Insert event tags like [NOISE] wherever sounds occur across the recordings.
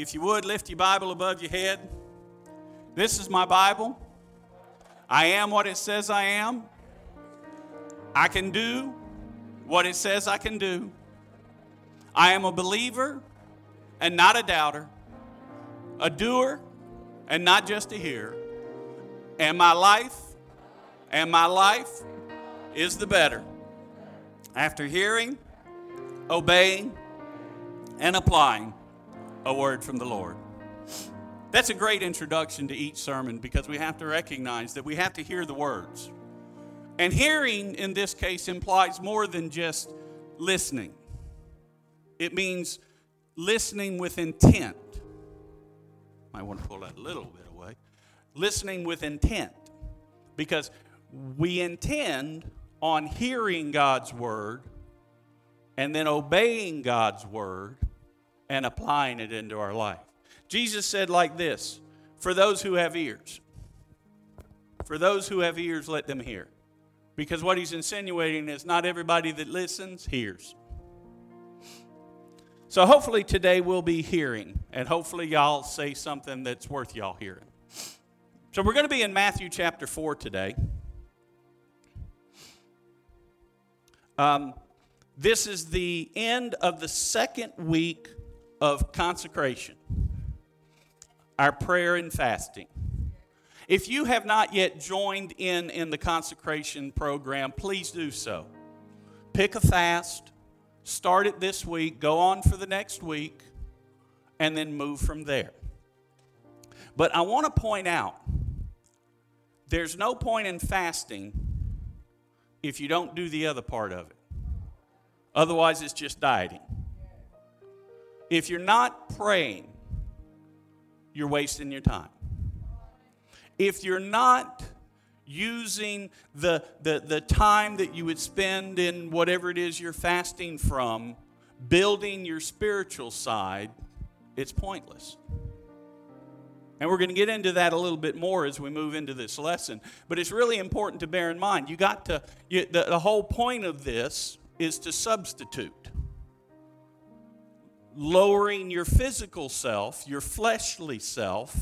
if you would, lift your Bible above your head. This is my Bible. I am what it says I am. I can do what it says I can do. I am a believer and not a doubter, a doer and not just a hearer. And my life, and my life is the better. After hearing, obeying, and applying a word from the Lord. That's a great introduction to each sermon because we have to recognize that we have to hear the words. And hearing in this case implies more than just listening, it means listening with intent. Might want to pull that a little bit away. Listening with intent because we intend on hearing God's word and then obeying God's word and applying it into our life. Jesus said, like this For those who have ears, for those who have ears, let them hear. Because what he's insinuating is not everybody that listens hears. So hopefully today we'll be hearing, and hopefully y'all say something that's worth y'all hearing. So we're going to be in Matthew chapter 4 today. Um, this is the end of the second week of consecration, our prayer and fasting. If you have not yet joined in in the consecration program, please do so. Pick a fast, start it this week, go on for the next week, and then move from there. But I want to point out there's no point in fasting if you don't do the other part of it. Otherwise, it's just dieting. If you're not praying, you're wasting your time. If you're not using the, the, the time that you would spend in whatever it is you're fasting from, building your spiritual side, it's pointless. And we're going to get into that a little bit more as we move into this lesson. But it's really important to bear in mind. You got to, you, the, the whole point of this is to substitute. Lowering your physical self, your fleshly self,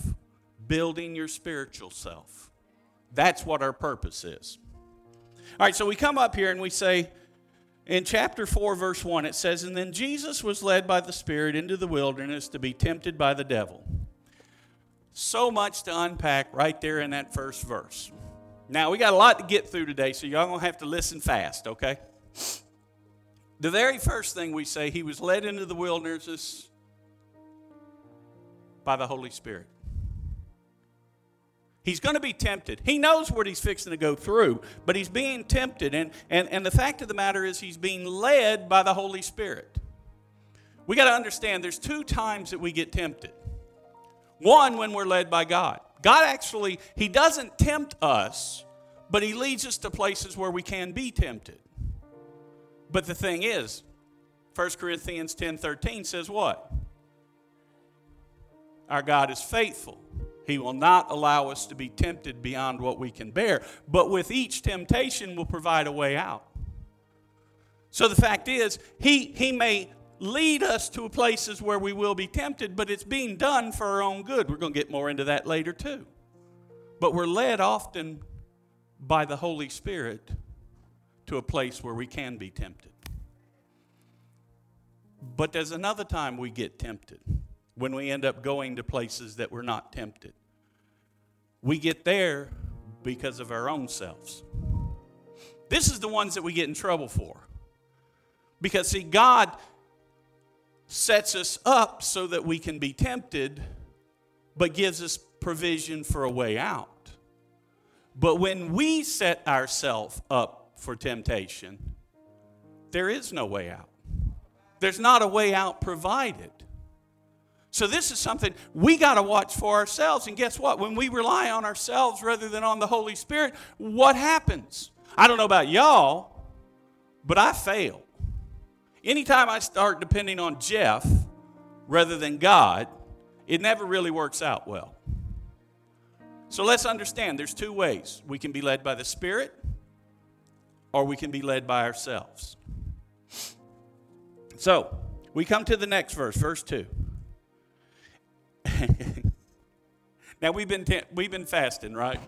building your spiritual self. That's what our purpose is. All right, so we come up here and we say, in chapter 4, verse 1, it says, And then Jesus was led by the Spirit into the wilderness to be tempted by the devil. So much to unpack right there in that first verse. Now, we got a lot to get through today, so y'all gonna have to listen fast, okay? The very first thing we say, he was led into the wilderness by the Holy Spirit. He's going to be tempted. He knows what he's fixing to go through, but he's being tempted. And, and, and the fact of the matter is, he's being led by the Holy Spirit. We got to understand there's two times that we get tempted. One, when we're led by God. God actually, He doesn't tempt us, but He leads us to places where we can be tempted. But the thing is, 1 Corinthians 10 13 says what? Our God is faithful. He will not allow us to be tempted beyond what we can bear. But with each temptation, will provide a way out. So the fact is, he, he may lead us to places where we will be tempted, but it's being done for our own good. We're going to get more into that later, too. But we're led often by the Holy Spirit to a place where we can be tempted. But there's another time we get tempted when we end up going to places that we're not tempted. We get there because of our own selves. This is the ones that we get in trouble for. Because, see, God sets us up so that we can be tempted, but gives us provision for a way out. But when we set ourselves up for temptation, there is no way out. There's not a way out provided. So, this is something we got to watch for ourselves. And guess what? When we rely on ourselves rather than on the Holy Spirit, what happens? I don't know about y'all, but I fail. Anytime I start depending on Jeff rather than God, it never really works out well. So let's understand there's two ways. We can be led by the Spirit or we can be led by ourselves. So, we come to the next verse, verse 2. [LAUGHS] now we've been we've been fasting, right?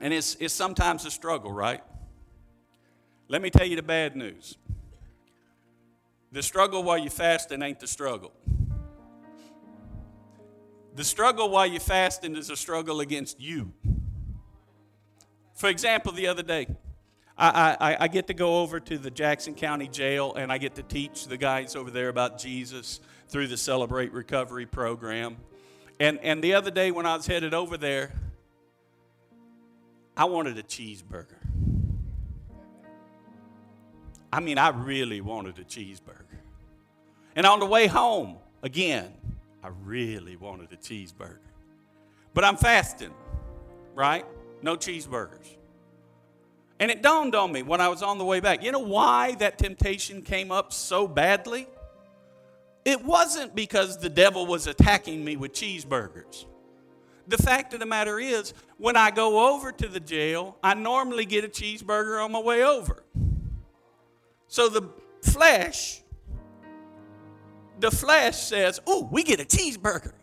And it's it's sometimes a struggle, right? Let me tell you the bad news. The struggle while you're fasting ain't the struggle. The struggle while you're fasting is a struggle against you. For example, the other day, I, I, I, get to go over to the Jackson County Jail and I get to teach the guys over there about Jesus through the Celebrate Recovery program. And, and the other day when I was headed over there, I wanted a cheeseburger. I mean, I really wanted a cheeseburger. And on the way home, again, I really wanted a cheeseburger. But I'm fasting, right? No cheeseburgers. And it dawned on me when I was on the way back. You know why that temptation came up so badly? It wasn't because the devil was attacking me with cheeseburgers. The fact of the matter is, when I go over to the jail, I normally get a cheeseburger on my way over. So the flesh, the flesh says, "Oh, we get a cheeseburger."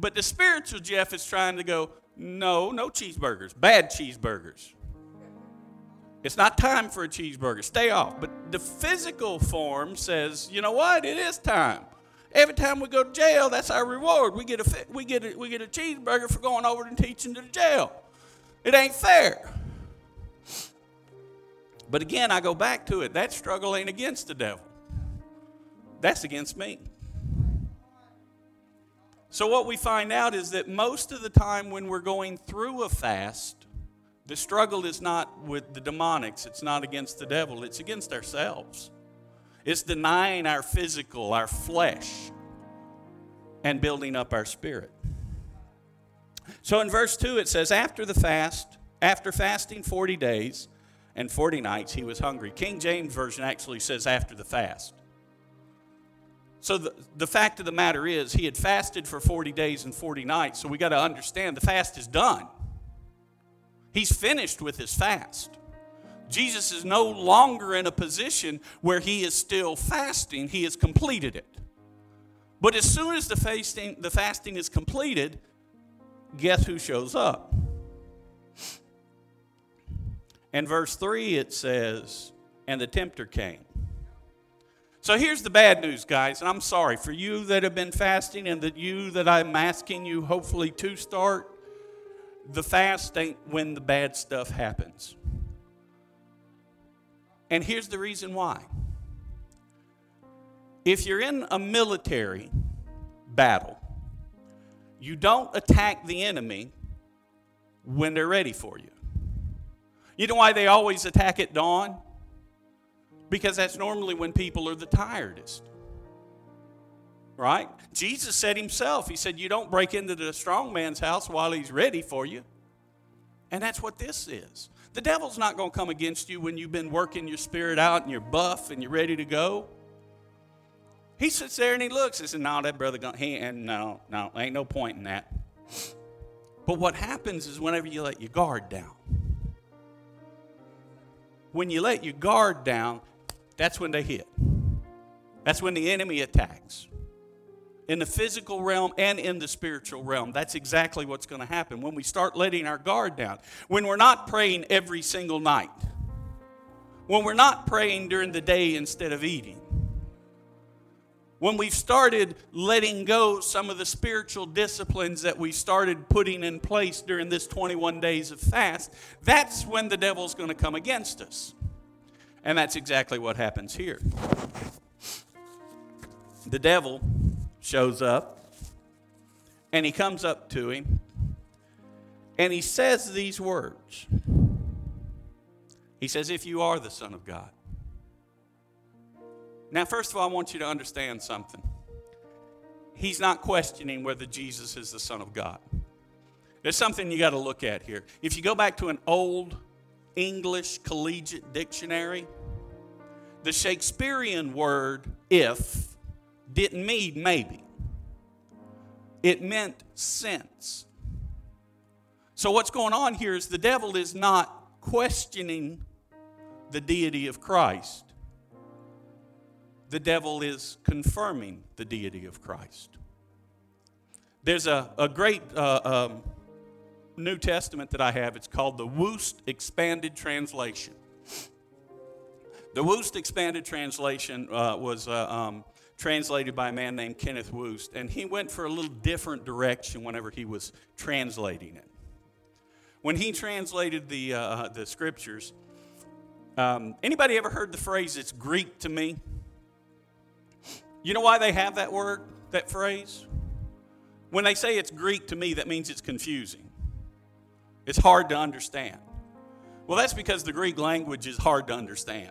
But the spiritual Jeff is trying to go, "No, no cheeseburgers. Bad cheeseburgers." It's not time for a cheeseburger. Stay off. But the physical form says, "You know what? It is time." Every time we go to jail, that's our reward. We get a we get a, we get a cheeseburger for going over and teaching to the jail. It ain't fair. But again, I go back to it. That struggle ain't against the devil, that's against me. So, what we find out is that most of the time when we're going through a fast, the struggle is not with the demonics, it's not against the devil, it's against ourselves. It's denying our physical, our flesh, and building up our spirit. So in verse 2, it says, After the fast, after fasting 40 days, and 40 nights he was hungry. King James Version actually says after the fast. So the, the fact of the matter is, he had fasted for 40 days and 40 nights. So we got to understand the fast is done. He's finished with his fast. Jesus is no longer in a position where he is still fasting, he has completed it. But as soon as the fasting, the fasting is completed, guess who shows up? And verse 3 it says, And the tempter came. So here's the bad news, guys, and I'm sorry for you that have been fasting and that you that I'm asking you hopefully to start. The fast ain't when the bad stuff happens. And here's the reason why. If you're in a military battle, you don't attack the enemy when they're ready for you. You know why they always attack at dawn? Because that's normally when people are the tiredest. Right? Jesus said himself, He said, You don't break into the strong man's house while he's ready for you. And that's what this is. The devil's not going to come against you when you've been working your spirit out and you're buff and you're ready to go. He sits there and he looks and says, No, that brother, going he, and no, no, ain't no point in that. But what happens is whenever you let your guard down, when you let your guard down, that's when they hit. That's when the enemy attacks. In the physical realm and in the spiritual realm, that's exactly what's going to happen when we start letting our guard down. When we're not praying every single night, when we're not praying during the day instead of eating, when we've started letting go some of the spiritual disciplines that we started putting in place during this 21 days of fast, that's when the devil's going to come against us. And that's exactly what happens here. The devil shows up and he comes up to him and he says these words. He says, If you are the Son of God. Now, first of all, I want you to understand something. He's not questioning whether Jesus is the Son of God. There's something you got to look at here. If you go back to an old English collegiate dictionary, the Shakespearean word if didn't mean maybe, it meant since. So, what's going on here is the devil is not questioning the deity of Christ. the devil is confirming the deity of Christ. There's a, a great uh, um, New Testament that I have. It's called the Wuest Expanded Translation. The Wuest Expanded Translation uh, was uh, um, translated by a man named Kenneth Wuest, and he went for a little different direction whenever he was translating it. When he translated the, uh, the scriptures, um, anybody ever heard the phrase, it's Greek to me? You know why they have that word, that phrase? When they say it's Greek to me, that means it's confusing. It's hard to understand. Well, that's because the Greek language is hard to understand.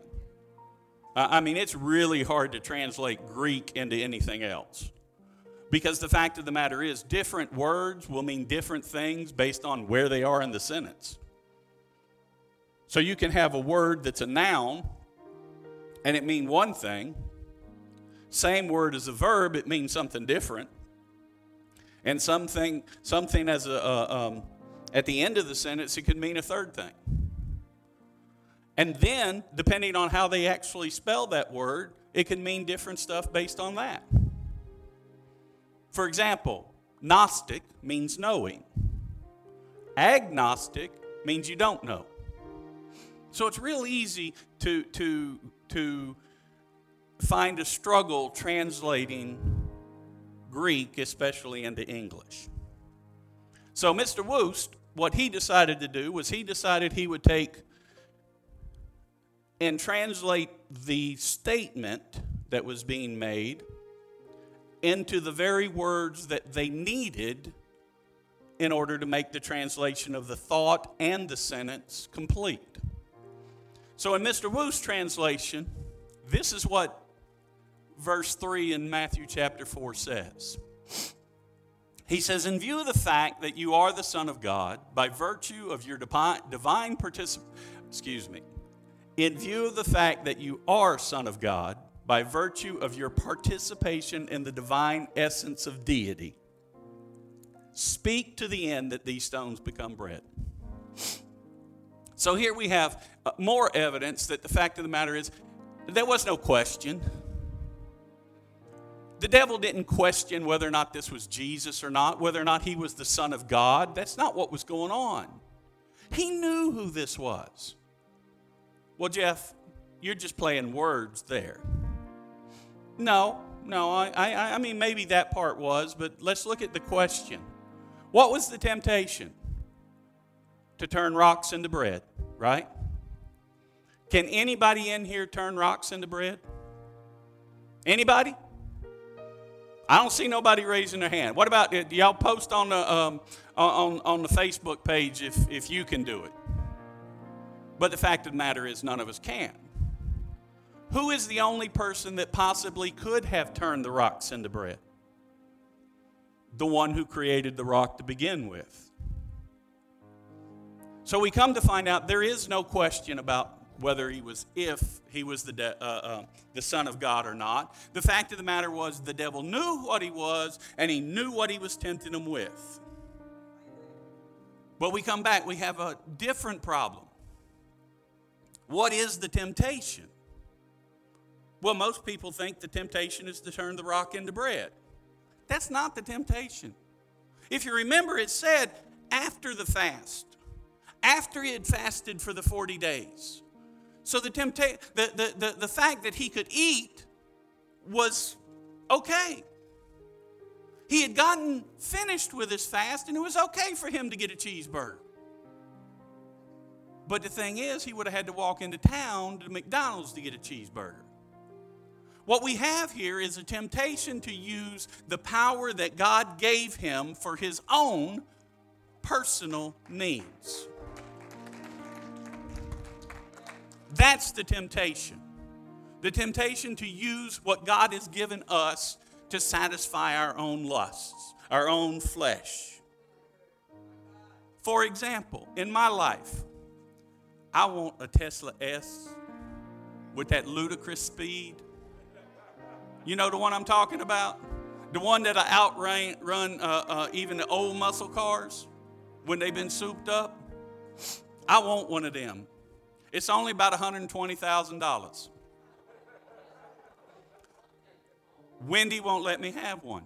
I mean, it's really hard to translate Greek into anything else. Because the fact of the matter is, different words will mean different things based on where they are in the sentence. So you can have a word that's a noun and it mean one thing. Same word as a verb, it means something different. And something, something as a, uh, um, at the end of the sentence, it could mean a third thing. And then, depending on how they actually spell that word, it can mean different stuff based on that. For example, Gnostic means knowing, agnostic means you don't know. So it's real easy to, to, to find a struggle translating Greek, especially into English. So Mr. Wuest, what he decided to do was he decided he would take and translate the statement that was being made into the very words that they needed in order to make the translation of the thought and the sentence complete. So, in Mr. Wu's translation, this is what verse 3 in Matthew chapter 4 says. He says, In view of the fact that you are the Son of God, by virtue of your divine participation, excuse me, in view of the fact that you are Son of God, by virtue of your participation in the divine essence of deity, speak to the end that these stones become bread. So here we have uh, more evidence that the fact of the matter is there was no question. The devil didn't question whether or not this was Jesus or not, whether or not he was the Son of God. That's not what was going on. He knew who this was. Well, Jeff, you're just playing words there. No, no, I, I, I mean, maybe that part was, but let's look at the question. What was the temptation? To turn rocks into bread, right? Can anybody in here turn rocks into bread? Anybody? I don't see nobody raising their hand. What about do y'all post on the um, on on the Facebook page if if you can do it? But the fact of the matter is, none of us can. Who is the only person that possibly could have turned the rocks into bread? The one who created the rock to begin with. So we come to find out there is no question about whether he was, if he was the, de- uh, uh, the Son of God or not. The fact of the matter was, the devil knew what he was, and he knew what he was tempting him with. But we come back, we have a different problem. What is the temptation? Well, most people think the temptation is to turn the rock into bread. That's not the temptation. If you remember, it said after the fast, after he had fasted for the 40 days. So the, tempta- the, the, the, the fact that he could eat was okay. He had gotten finished with his fast, and it was okay for him to get a cheeseburger. But the thing is, he would have had to walk into town to McDonald's to get a cheeseburger. What we have here is a temptation to use the power that God gave him for his own personal needs. That's the temptation. The temptation to use what God has given us to satisfy our own lusts, our own flesh. For example, in my life, I want a Tesla S with that ludicrous speed. You know the one I'm talking about? The one that'll outrun run, uh, uh, even the old muscle cars when they've been souped up. I want one of them. It's only about $120,000. Wendy won't let me have one.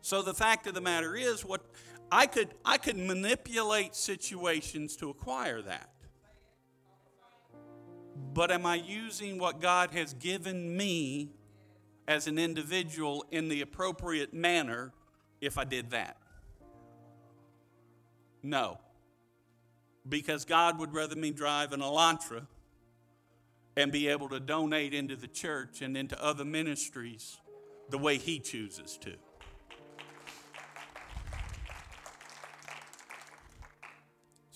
So the fact of the matter is what I could I could manipulate situations to acquire that. But am I using what God has given me as an individual in the appropriate manner if I did that? No. Because God would rather me drive an Elantra and be able to donate into the church and into other ministries the way He chooses to.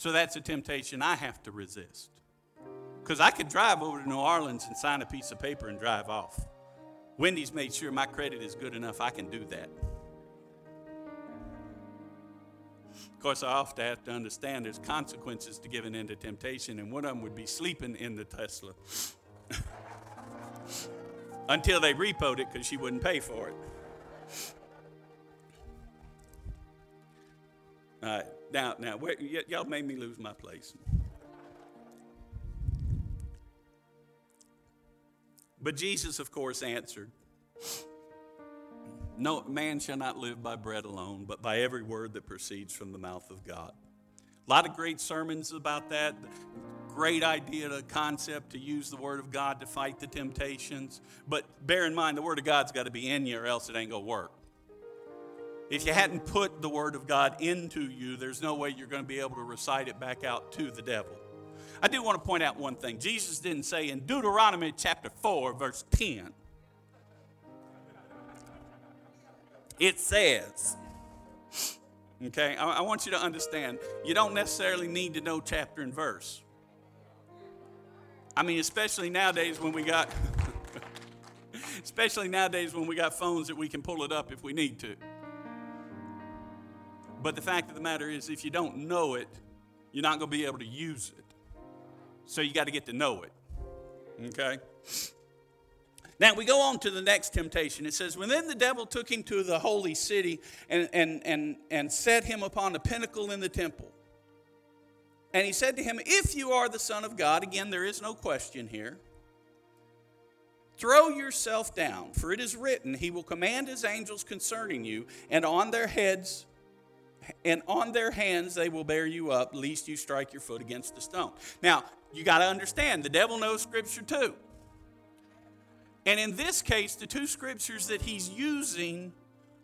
So that's a temptation I have to resist. Because I could drive over to New Orleans and sign a piece of paper and drive off. Wendy's made sure my credit is good enough I can do that. Of course, I often have to understand there's consequences to giving in to temptation, and one of them would be sleeping in the Tesla [LAUGHS] until they repoed it because she wouldn't pay for it. All right. Now, now, where, y- y'all made me lose my place. But Jesus, of course, answered, No, man shall not live by bread alone, but by every word that proceeds from the mouth of God. A lot of great sermons about that. Great idea, concept to use the Word of God to fight the temptations. But bear in mind, the Word of God's got to be in you, or else it ain't going to work. If you hadn't put the Word of God into you, there's no way you're going to be able to recite it back out to the devil. I do want to point out one thing. Jesus didn't say in Deuteronomy chapter 4, verse 10, it says, okay, I, I want you to understand, you don't necessarily need to know chapter and verse. I mean, especially nowadays when we got, [LAUGHS] especially nowadays when we got phones that we can pull it up if we need to. But the fact of the matter is, if you don't know it, you're not going to be able to use it. So you got to get to know it. Okay? Now we go on to the next temptation. It says, When then the devil took him to the holy city and, and, and, and set him upon a pinnacle in the temple. And he said to him, If you are the Son of God, again, there is no question here, throw yourself down, for it is written, He will command His angels concerning you, and on their heads and on their hands they will bear you up, lest you strike your foot against a stone. Now, you got to understand, the devil knows Scripture too. And in this case, the two scriptures that he's using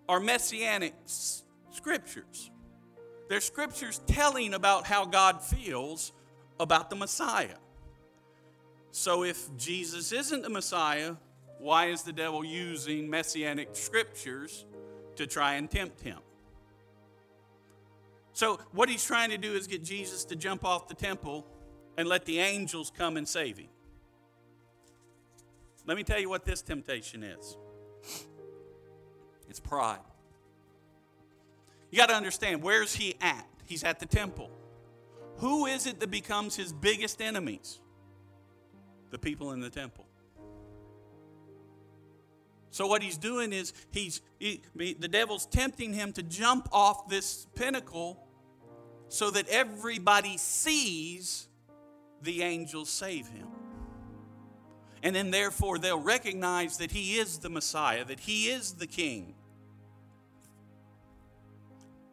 are messianic scriptures. They're scriptures telling about how God feels about the Messiah. So if Jesus isn't the Messiah, why is the devil using messianic scriptures to try and tempt him? So, what he's trying to do is get Jesus to jump off the temple and let the angels come and save him. Let me tell you what this temptation is it's pride. You got to understand where's he at? He's at the temple. Who is it that becomes his biggest enemies? The people in the temple. So what he's doing is he's he, the devil's tempting him to jump off this pinnacle so that everybody sees the angels save him. And then therefore they'll recognize that he is the Messiah, that he is the king.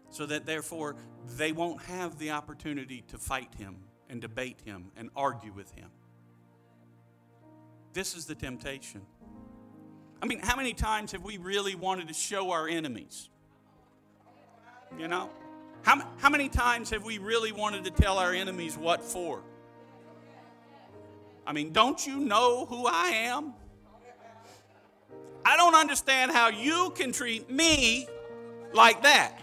So that therefore they won't have the opportunity to fight him and debate him and argue with him. This is the temptation. I mean, how many times have we really wanted to show our enemies? You know? How, how many times have we really wanted to tell our enemies what for? I mean, don't you know who I am? I don't understand how you can treat me like that.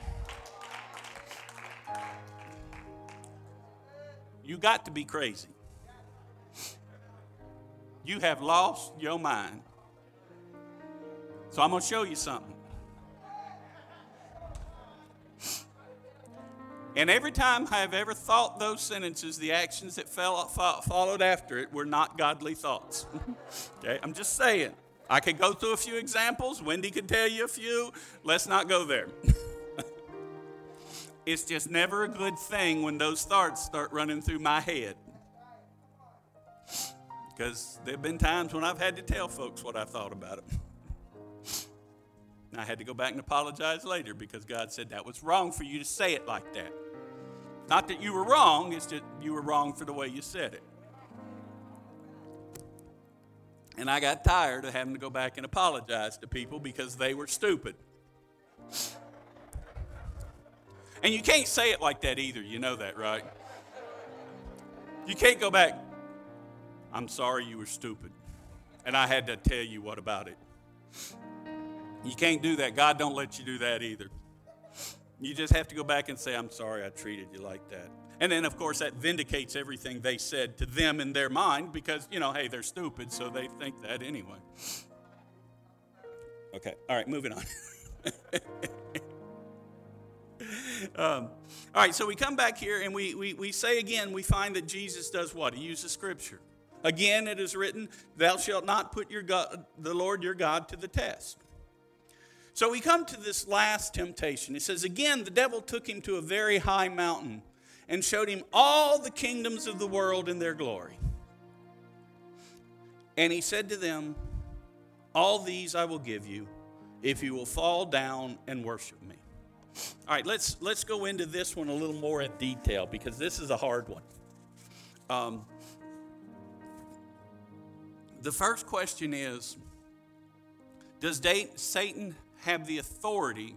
You got to be crazy. You have lost your mind. So I'm going to show you something. And every time I have ever thought those sentences, the actions that fell, followed after it were not godly thoughts. [LAUGHS] okay, I'm just saying. I could go through a few examples. Wendy could tell you a few. Let's not go there. [LAUGHS] it's just never a good thing when those thoughts start running through my head. Because there have been times when I've had to tell folks what I thought about it. [LAUGHS] and I had to go back and apologize later because God said that was wrong for you to say it like that. Not that you were wrong, it's that you were wrong for the way you said it. And I got tired of having to go back and apologize to people because they were stupid. And you can't say it like that either. You know that, right? You can't go back, I'm sorry you were stupid. And I had to tell you what about it. You can't do that. God don't let you do that either. You just have to go back and say, I'm sorry I treated you like that. And then, of course, that vindicates everything they said to them in their mind because, you know, hey, they're stupid, so they think that anyway. Okay, all right, moving on. [LAUGHS] um, all right, so we come back here and we, we, we say again, we find that Jesus does what? He uses Scripture. Again, it is written, Thou shalt not put your God, the Lord your God to the test. So we come to this last temptation. It says, Again, the devil took him to a very high mountain and showed him all the kingdoms of the world in their glory. And he said to them, All these I will give you if you will fall down and worship me. All right, let's, let's go into this one a little more in detail because this is a hard one. Um, the first question is Does Satan have the authority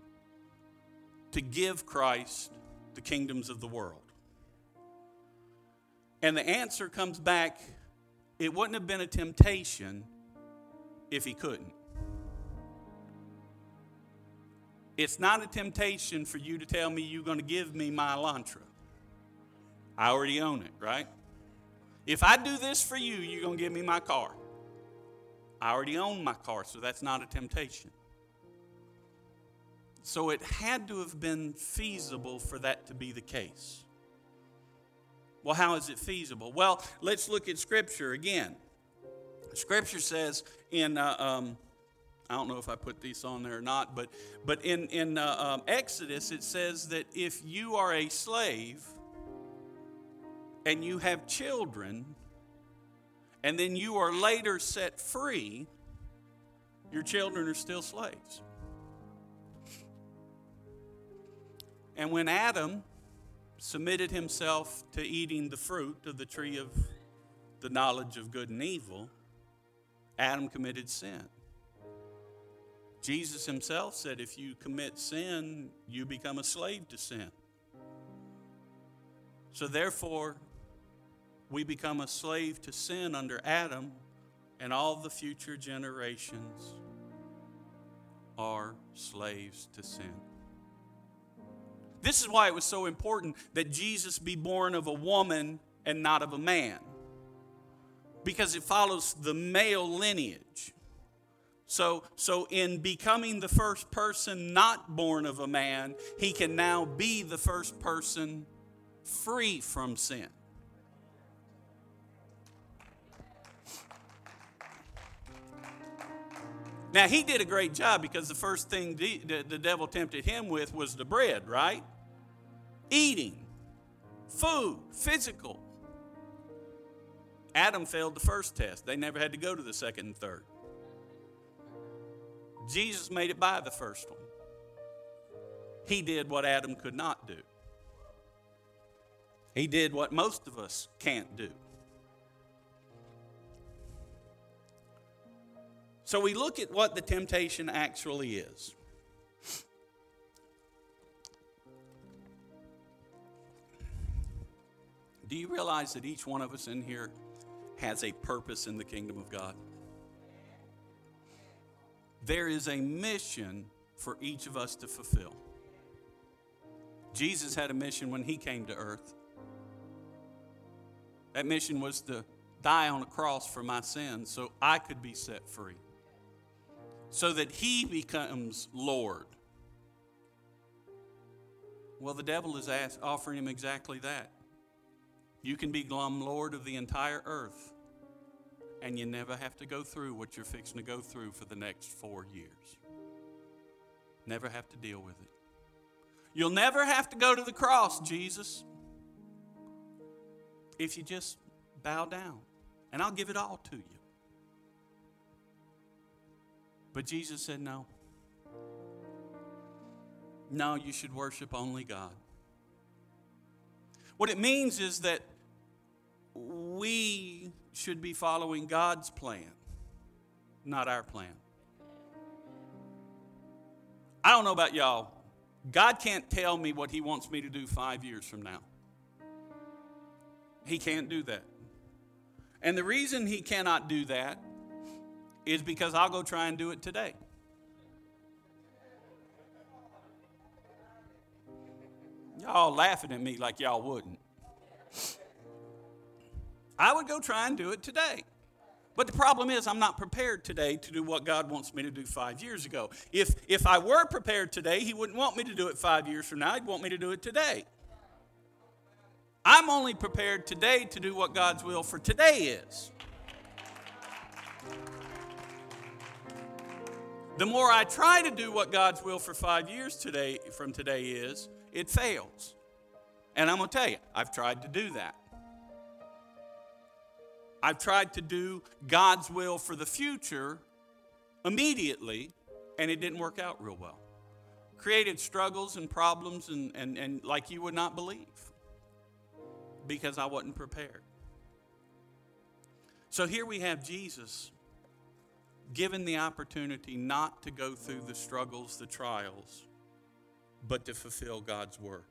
to give Christ the kingdoms of the world? And the answer comes back it wouldn't have been a temptation if he couldn't. It's not a temptation for you to tell me you're going to give me my Elantra. I already own it, right? If I do this for you, you're going to give me my car. I already own my car, so that's not a temptation. So it had to have been feasible for that to be the case. Well, how is it feasible? Well, let's look at Scripture again. Scripture says in, uh, um, I don't know if I put these on there or not, but, but in, in uh, um, Exodus it says that if you are a slave and you have children, and then you are later set free, your children are still slaves. And when Adam submitted himself to eating the fruit of the tree of the knowledge of good and evil, Adam committed sin. Jesus himself said, if you commit sin, you become a slave to sin. So therefore, we become a slave to sin under Adam, and all the future generations are slaves to sin. This is why it was so important that Jesus be born of a woman and not of a man, because it follows the male lineage. So, so in becoming the first person not born of a man, he can now be the first person free from sin. Now, he did a great job because the first thing the, the, the, devil tempted him with was the bread, right? Eating, food, physical. Adam failed the first test. They never had to go to the second and third. Jesus made it by the first one. He did what Adam could not do, he did what most of us can't do. So we look at what the temptation actually is. Do you realize that each one of us in here has a purpose in the kingdom of God? There is a mission for each of us to fulfill. Jesus had a mission when he came to earth. That mission was to die on a cross for my sins so I could be set free so that he becomes Lord. Well, the devil is ask, offering him exactly that. You can become Lord of the entire earth, and you never have to go through what you're fixing to go through for the next four years. Never have to deal with it. You'll never have to go to the cross, Jesus, if you just bow down and I'll give it all to you. But Jesus said, No. No, you should worship only God. What it means is that we should be following God's plan, not our plan. I don't know about y'all. God can't tell me what He wants me to do five years from now. He can't do that. And the reason He cannot do that is because I'll go try and do it today. Y'all laughing at me like y'all wouldn't. I would go try and do it today. But the problem is, I'm not prepared today to do what God wants me to do five years ago. If, if I were prepared today, He wouldn't want me to do it five years from now. He'd want me to do it today. I'm only prepared today to do what God's will for today is. The more I try to do what God's will for five years today from today is, it fails. And I'm going to tell you, I've tried to do that. I've tried to do God's will for the future immediately, and it didn't work out real well. Created struggles and problems, and, and, and like you would not believe, because I wasn't prepared. So here we have Jesus given the opportunity not to go through the struggles, the trials, but to fulfill God's word.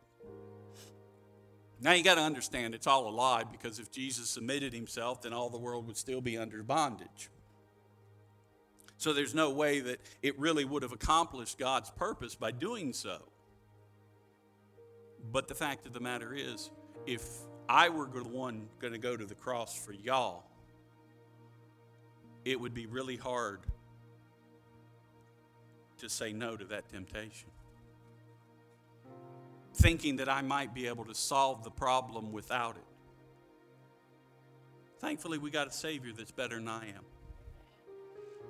Now you got to understand it's all a lie because if Jesus submitted himself, then all the world would still be under bondage. So there's no way that it really would have accomplished God's purpose by doing so. But the fact of the matter is, if I were the one going to go to the cross for y'all, it would be really hard to say no to that temptation thinking that I might be able to solve the problem without it. Thankfully, we got a Savior that's better than I am.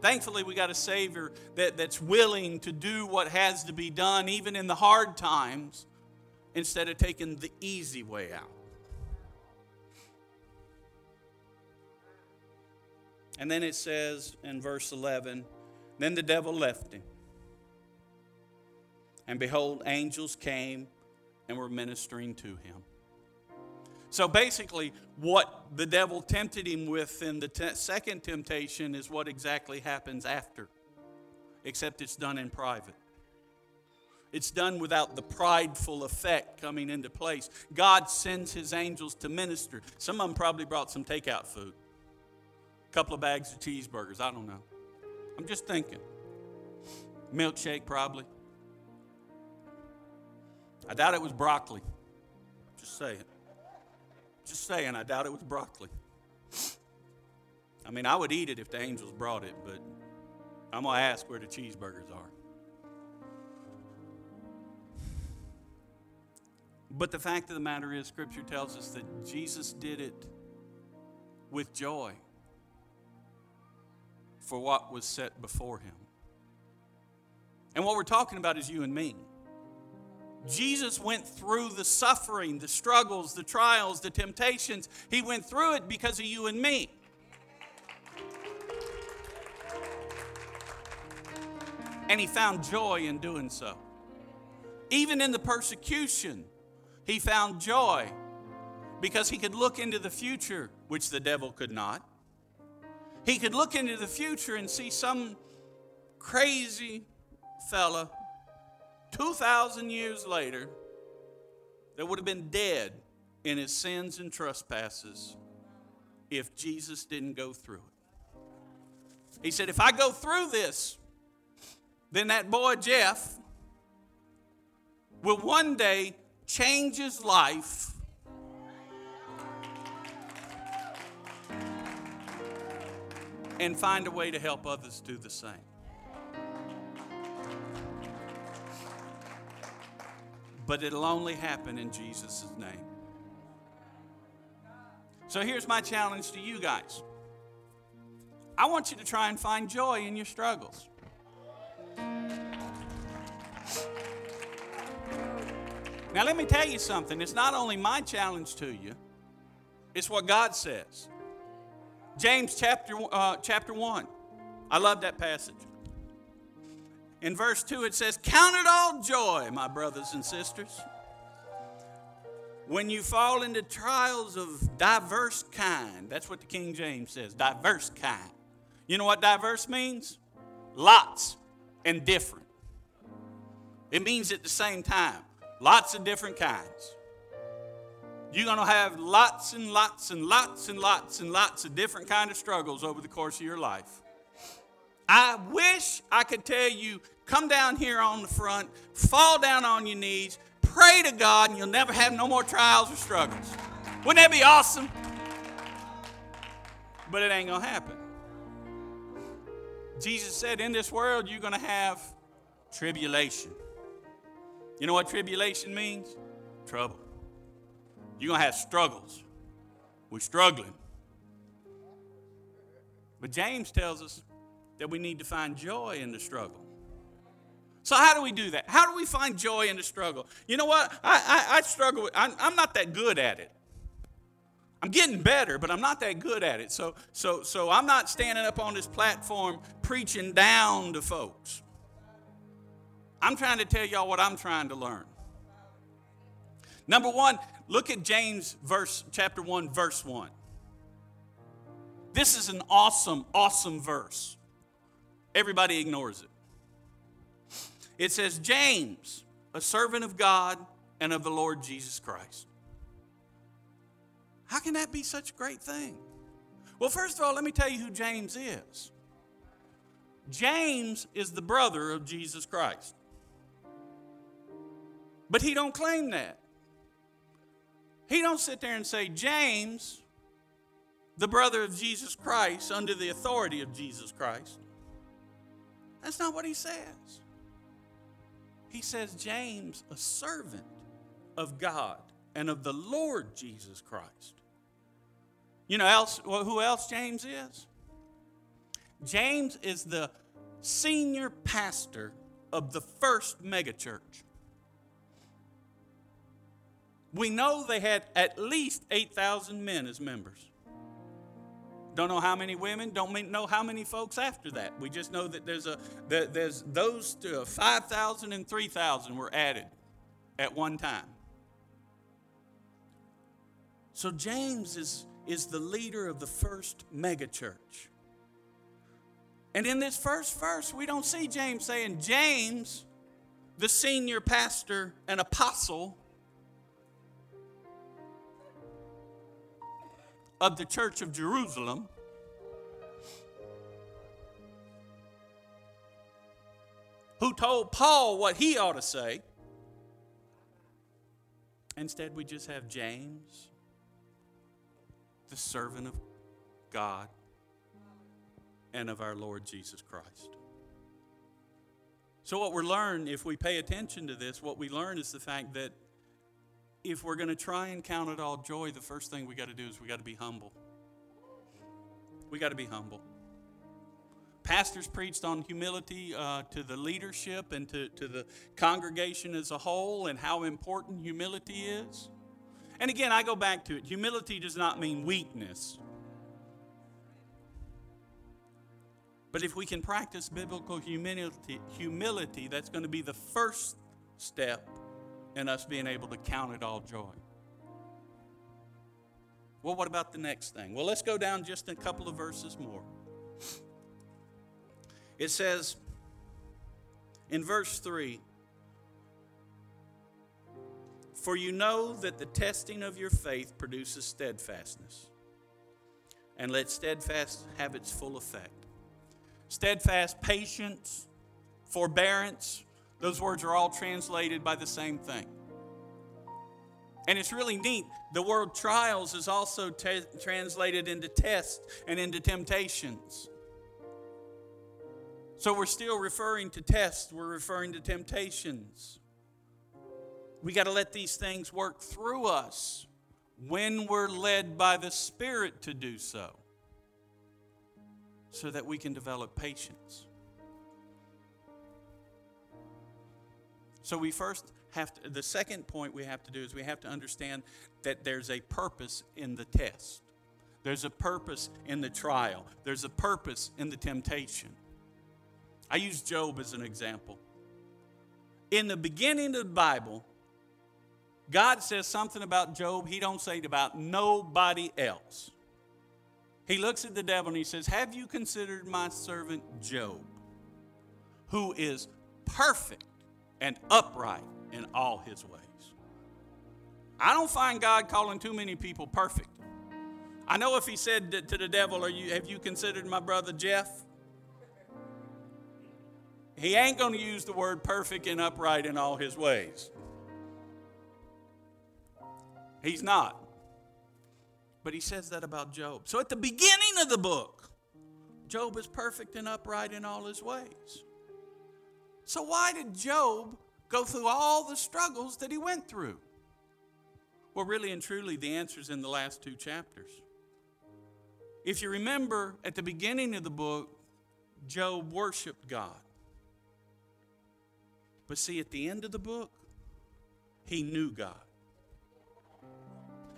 Thankfully, we got a Savior that, that's willing to do what has to be done, even in the hard times, instead of taking the easy way out. And then it says in verse 11 Then the devil left him. And behold, angels came and were ministering to him. So basically, what the devil tempted him with in the te- second temptation is what exactly happens after, except it's done in private. It's done without the prideful effect coming into place. God sends his angels to minister. Some of them probably brought some takeout food, a couple of bags of cheeseburgers. I don't know. I'm just thinking. Milkshake, probably. I doubt it was broccoli. Just saying. Just saying, I doubt it was broccoli. I mean, I would eat it if the angels brought it, but I'm going to ask where the cheeseburgers are. But the fact of the matter is, Scripture tells us that Jesus did it with joy for what was set before him. And what we're talking about is you and me. Jesus went through the suffering, the struggles, the trials, the temptations. He went through it because of you and me. And he found joy in doing so. Even in the persecution, he found joy because he could look into the future, which the devil could not. He could look into the future and see some crazy fella 2,000 years later, that would have been dead in his sins and trespasses if Jesus didn't go through it. He said, If I go through this, then that boy Jeff will one day change his life. And find a way to help others do the same. but it'll only happen in Jesus' name. So here's my challenge to you guys I want you to try and find joy in your struggles. Now, let me tell you something. It's not only my challenge to you, it's what God says. James chapter, uh, chapter 1. I love that passage. In verse 2, it says, Count it all joy, my brothers and sisters, when you fall into trials of diverse kind. That's what the King James says, diverse kind. You know what diverse means? Lots and different. It means at the same time, lots of different kinds. You're going to have lots and lots and lots and lots and lots of different kind of struggles over the course of your life. I wish I could tell you, come down here on the front, fall down on your knees, pray to God, and you'll never have no more trials or struggles. Wouldn't that be awesome? But it ain't going to happen. Jesus said, In this world, you're going to have tribulation. You know what tribulation means? Trouble. You're going to have struggles. We're struggling. But James tells us that we need to find joy in the struggle. So, how do we do that? How do we find joy in the struggle? You know what? I, I, I struggle with, I'm, I'm not that good at it. I'm getting better, but I'm not that good at it. So, so, so I'm not standing up on this platform preaching down to folks. I'm trying to tell y'all what I'm trying to learn. Number one, look at James verse chapter 1 verse 1. This is an awesome awesome verse. Everybody ignores it. It says James, a servant of God and of the Lord Jesus Christ. How can that be such a great thing? Well, first of all, let me tell you who James is. James is the brother of Jesus Christ. But he don't claim that. He don't sit there and say, James, the brother of Jesus Christ, under the authority of Jesus Christ. That's not what he says. He says, James, a servant of God and of the Lord Jesus Christ. You know else, who else James is? James is the senior pastor of the first megachurch. We know they had at least 8,000 men as members. Don't know how many women, don't know how many folks after that. We just know that there's a that there's those uh, 5,000 and 3,000 were added at one time. So James is is the leader of the first megachurch. And in this first verse, we don't see James saying, James, the senior pastor and apostle of the church of Jerusalem, who told Paul what he ought to say. Instead, we just have James, the servant of God and of our Lord Jesus Christ. So, what we learn, if we pay attention to this, what we learn is the fact that if we're going to try and count it all joy, the first thing we got to do is we got to be humble. We got to be humble. Pastors preached on humility uh, to the leadership and to, to the congregation as a whole and how important humility is. And again, I go back to it. Humility does not mean weakness. But if we can practice biblical humility, humility, that's going to be the first step in us being able to count it all joy. Well, what about the next thing? Well, let's go down just a couple of verses more. It says in verse 3 For you know that the testing of your faith produces steadfastness, and let steadfast have its full effect. Steadfast, patience, forbearance, those words are all translated by the same thing. And it's really neat. The word trials is also te- translated into tests and into temptations. So we're still referring to tests, we're referring to temptations. We got to let these things work through us when we're led by the Spirit to do so, so that we can develop patience. So we first have to, the second point we have to do is we have to understand that there's a purpose in the test. There's a purpose in the trial, there's a purpose in the temptation. I use Job as an example. In the beginning of the Bible, God says something about Job he don't say it about nobody else. He looks at the devil and he says, "Have you considered my servant Job, who is perfect and upright in all his ways?" I don't find God calling too many people perfect. I know if he said to the devil, Are you, Have you considered my brother Jeff? He ain't going to use the word perfect and upright in all his ways. He's not. But he says that about Job. So at the beginning of the book, Job is perfect and upright in all his ways. So why did Job go through all the struggles that he went through? Well, really and truly, the answer is in the last two chapters. If you remember at the beginning of the book, Job worshiped God. But see, at the end of the book, he knew God.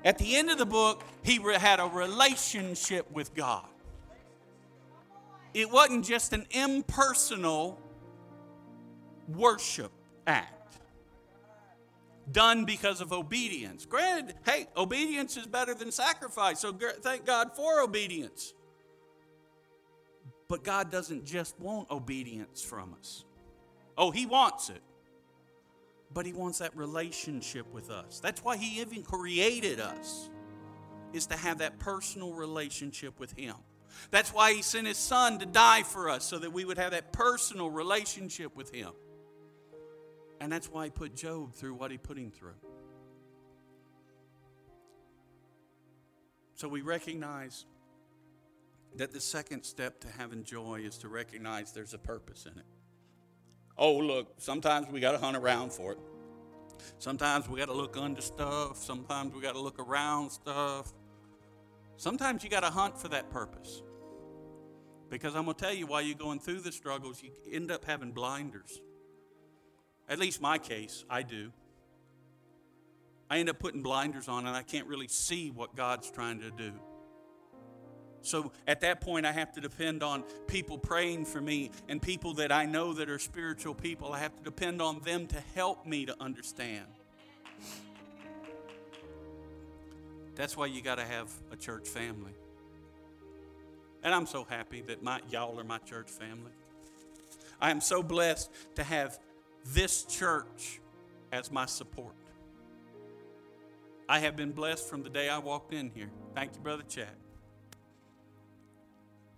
At the end of the book, he had a relationship with God. It wasn't just an impersonal worship act done because of obedience. Granted, hey, obedience is better than sacrifice, so thank God for obedience. But God doesn't just want obedience from us. Oh, He wants it. But He wants that relationship with us. That's why He even created us, is to have that personal relationship with Him. That's why He sent His Son to die for us, so that we would have that personal relationship with Him. And that's why he put Job through what he put him through. So we recognize that the second step to having joy is to recognize there's a purpose in it. Oh, look, sometimes we got to hunt around for it. Sometimes we got to look under stuff. Sometimes we got to look around stuff. Sometimes you got to hunt for that purpose. Because I'm going to tell you, while you're going through the struggles, you end up having blinders. At least my case, I do. I end up putting blinders on and I can't really see what God's trying to do. So at that point, I have to depend on people praying for me and people that I know that are spiritual people. I have to depend on them to help me to understand. That's why you got to have a church family. And I'm so happy that my, y'all are my church family. I am so blessed to have this church as my support. I have been blessed from the day I walked in here. Thank you, Brother Chad.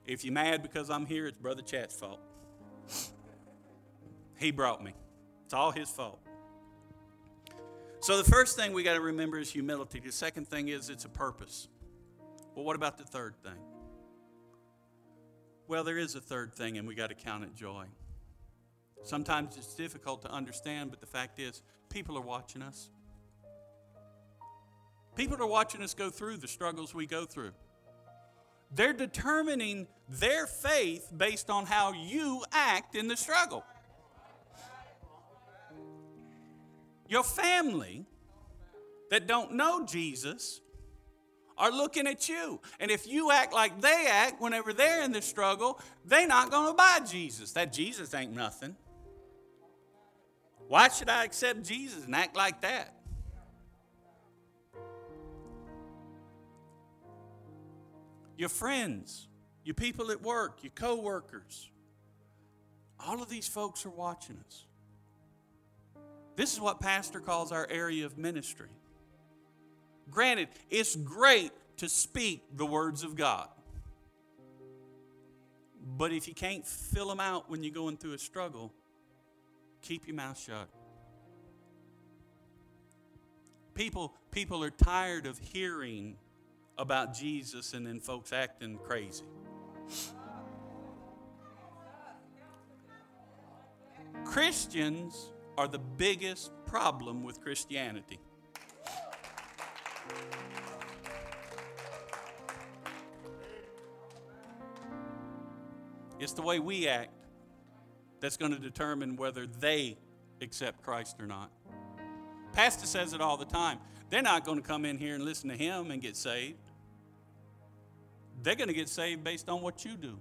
If you're mad because I'm here, it's Brother Chad's fault. He brought me. It's all his fault. So the first thing we got to remember is humility. The second thing is it's a purpose. Well, what about the third thing? Well, there is a third thing, and we got to count it joy. Sometimes it's difficult to understand, but the fact is, people are watching us. People are watching us go through the struggles we go through. They're determining their faith based on how you act in the struggle. Your family that don't know Jesus are looking at you. And if you act like they act whenever they're in the struggle, they're not going to buy Jesus. That Jesus ain't nothing. Why should I accept Jesus and act like that? Your friends, your people at work, your co-workers, all of these folks are watching us. This is what pastor calls our area of ministry. Granted, it's great to speak the words of God. But if you can't fill them out when you're going through a struggle, keep your mouth shut. People, people are tired of hearing about Jesus and then folks acting crazy. Christians are the biggest problem with Christianity. It's the way we act that's going to determine whether they accept Christ or not. Pastor says it all the time. They're not going to come in here and listen to him and get saved. they're going to get saved based on what you do.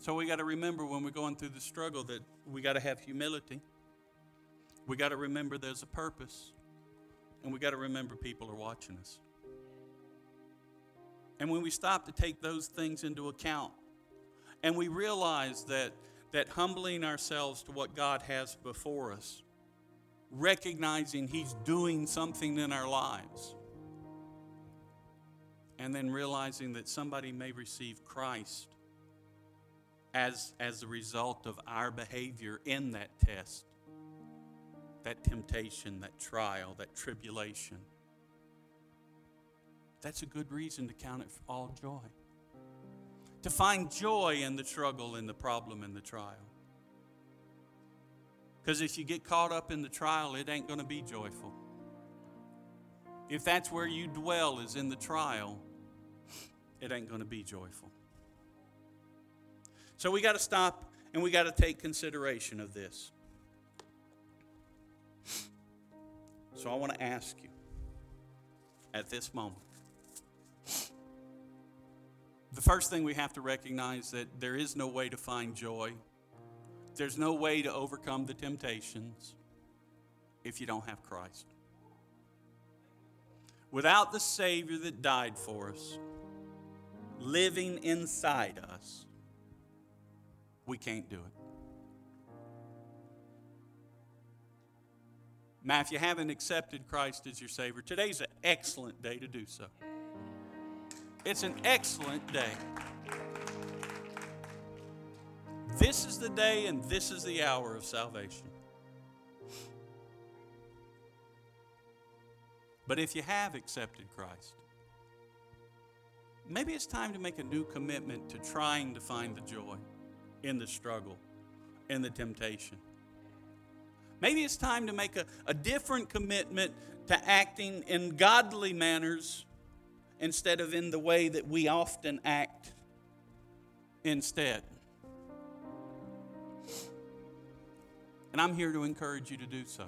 So we got to remember when we're going through the struggle that we got to have humility. We got to remember there's a purpose. And we got to remember people are watching us. And when we stop to take those things into account and we realize that, that humbling ourselves to what God has before us, recognizing He's doing something in our lives, and then realizing that somebody may receive Christ as, as a result of our behavior in that test, that temptation, that trial, that tribulation. That's a good reason to count it all joy. To find joy in the struggle, in the problem, in the trial. Because if you get caught up in the trial, it ain't going to be joyful. If that's where you dwell, is in the trial, it ain't going to be joyful. So we got to stop and we got to take consideration of this. So I want to ask you at this moment. The first thing we have to recognize is that there is no way to find joy. There's no way to overcome the temptations if you don't have Christ. Without the Savior that died for us, living inside us, we can't do it. Now, if you haven't accepted Christ as your Savior, today's an excellent day to do so. It's an excellent day. This is the day and this is the hour of salvation. But if you have accepted Christ, maybe it's time to make a new commitment to trying to find the joy in the struggle, in the temptation. Maybe it's time to make a, a different commitment to acting in godly manners instead of in the way that we often act instead. And I'm here to encourage you to do so.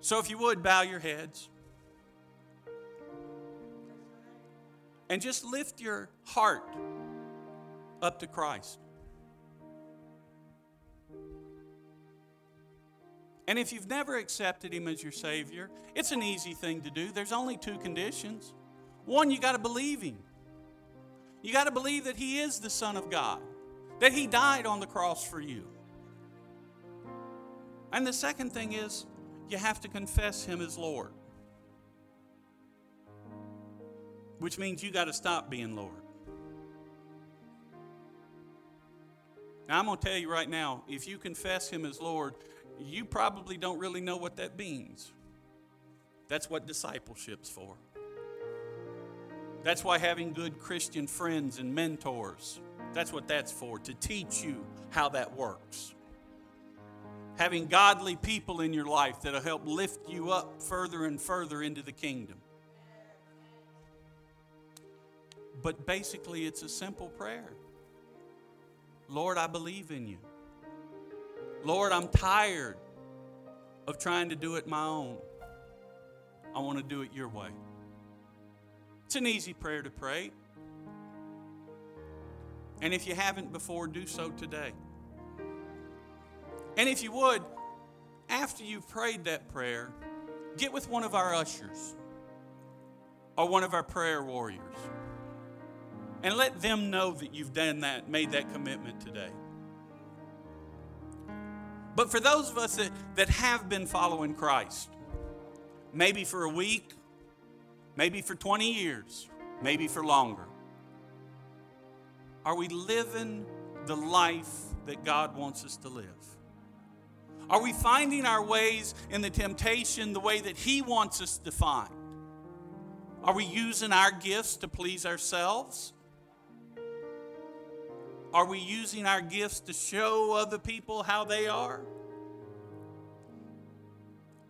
So if you would, bow your heads. And just lift your heart up to Christ. And if you've never accepted Him as your Savior, it's an easy thing to do. There's only two conditions. One, you got to believe Him. You got to believe that He is the Son of God, that He died on the cross for you. And the second thing is, you have to confess Him as Lord, which means you got to stop being Lord. Now, I'm going to tell you right now if you confess Him as Lord, you probably don't really know what that means. That's what discipleship's for. That's why having good Christian friends and mentors, that's what that's for, to teach you how that works. Having godly people in your life that'll help lift you up further and further into the kingdom. But basically, it's a simple prayer. Lord, I believe in you. Lord, I'm tired of trying to do it my own. I want to do it your way. It's an easy prayer to pray. And if you haven't before, do so today. And if you would, after you've prayed that prayer, get with one of our ushers or one of our prayer warriors and let them know that you've done that, made that commitment today. But for those of us that, that have been following Christ, maybe for a week, maybe for 20 years, maybe for longer, are we living the life that God wants us to live? Are we finding our ways in the temptation the way that He wants us to find? Are we using our gifts to please ourselves? Are we using our gifts to show other people how they are?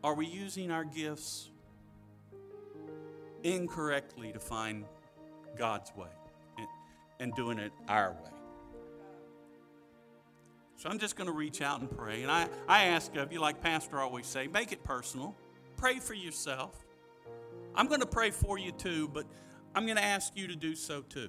Are we using our gifts incorrectly to find God's way and, doing it our way? So I'm just going to reach out and pray. And I, I ask of you, like Pastor always say, make it personal. Pray for yourself. I'm going to pray for you too, but I'm going to ask you to do so too.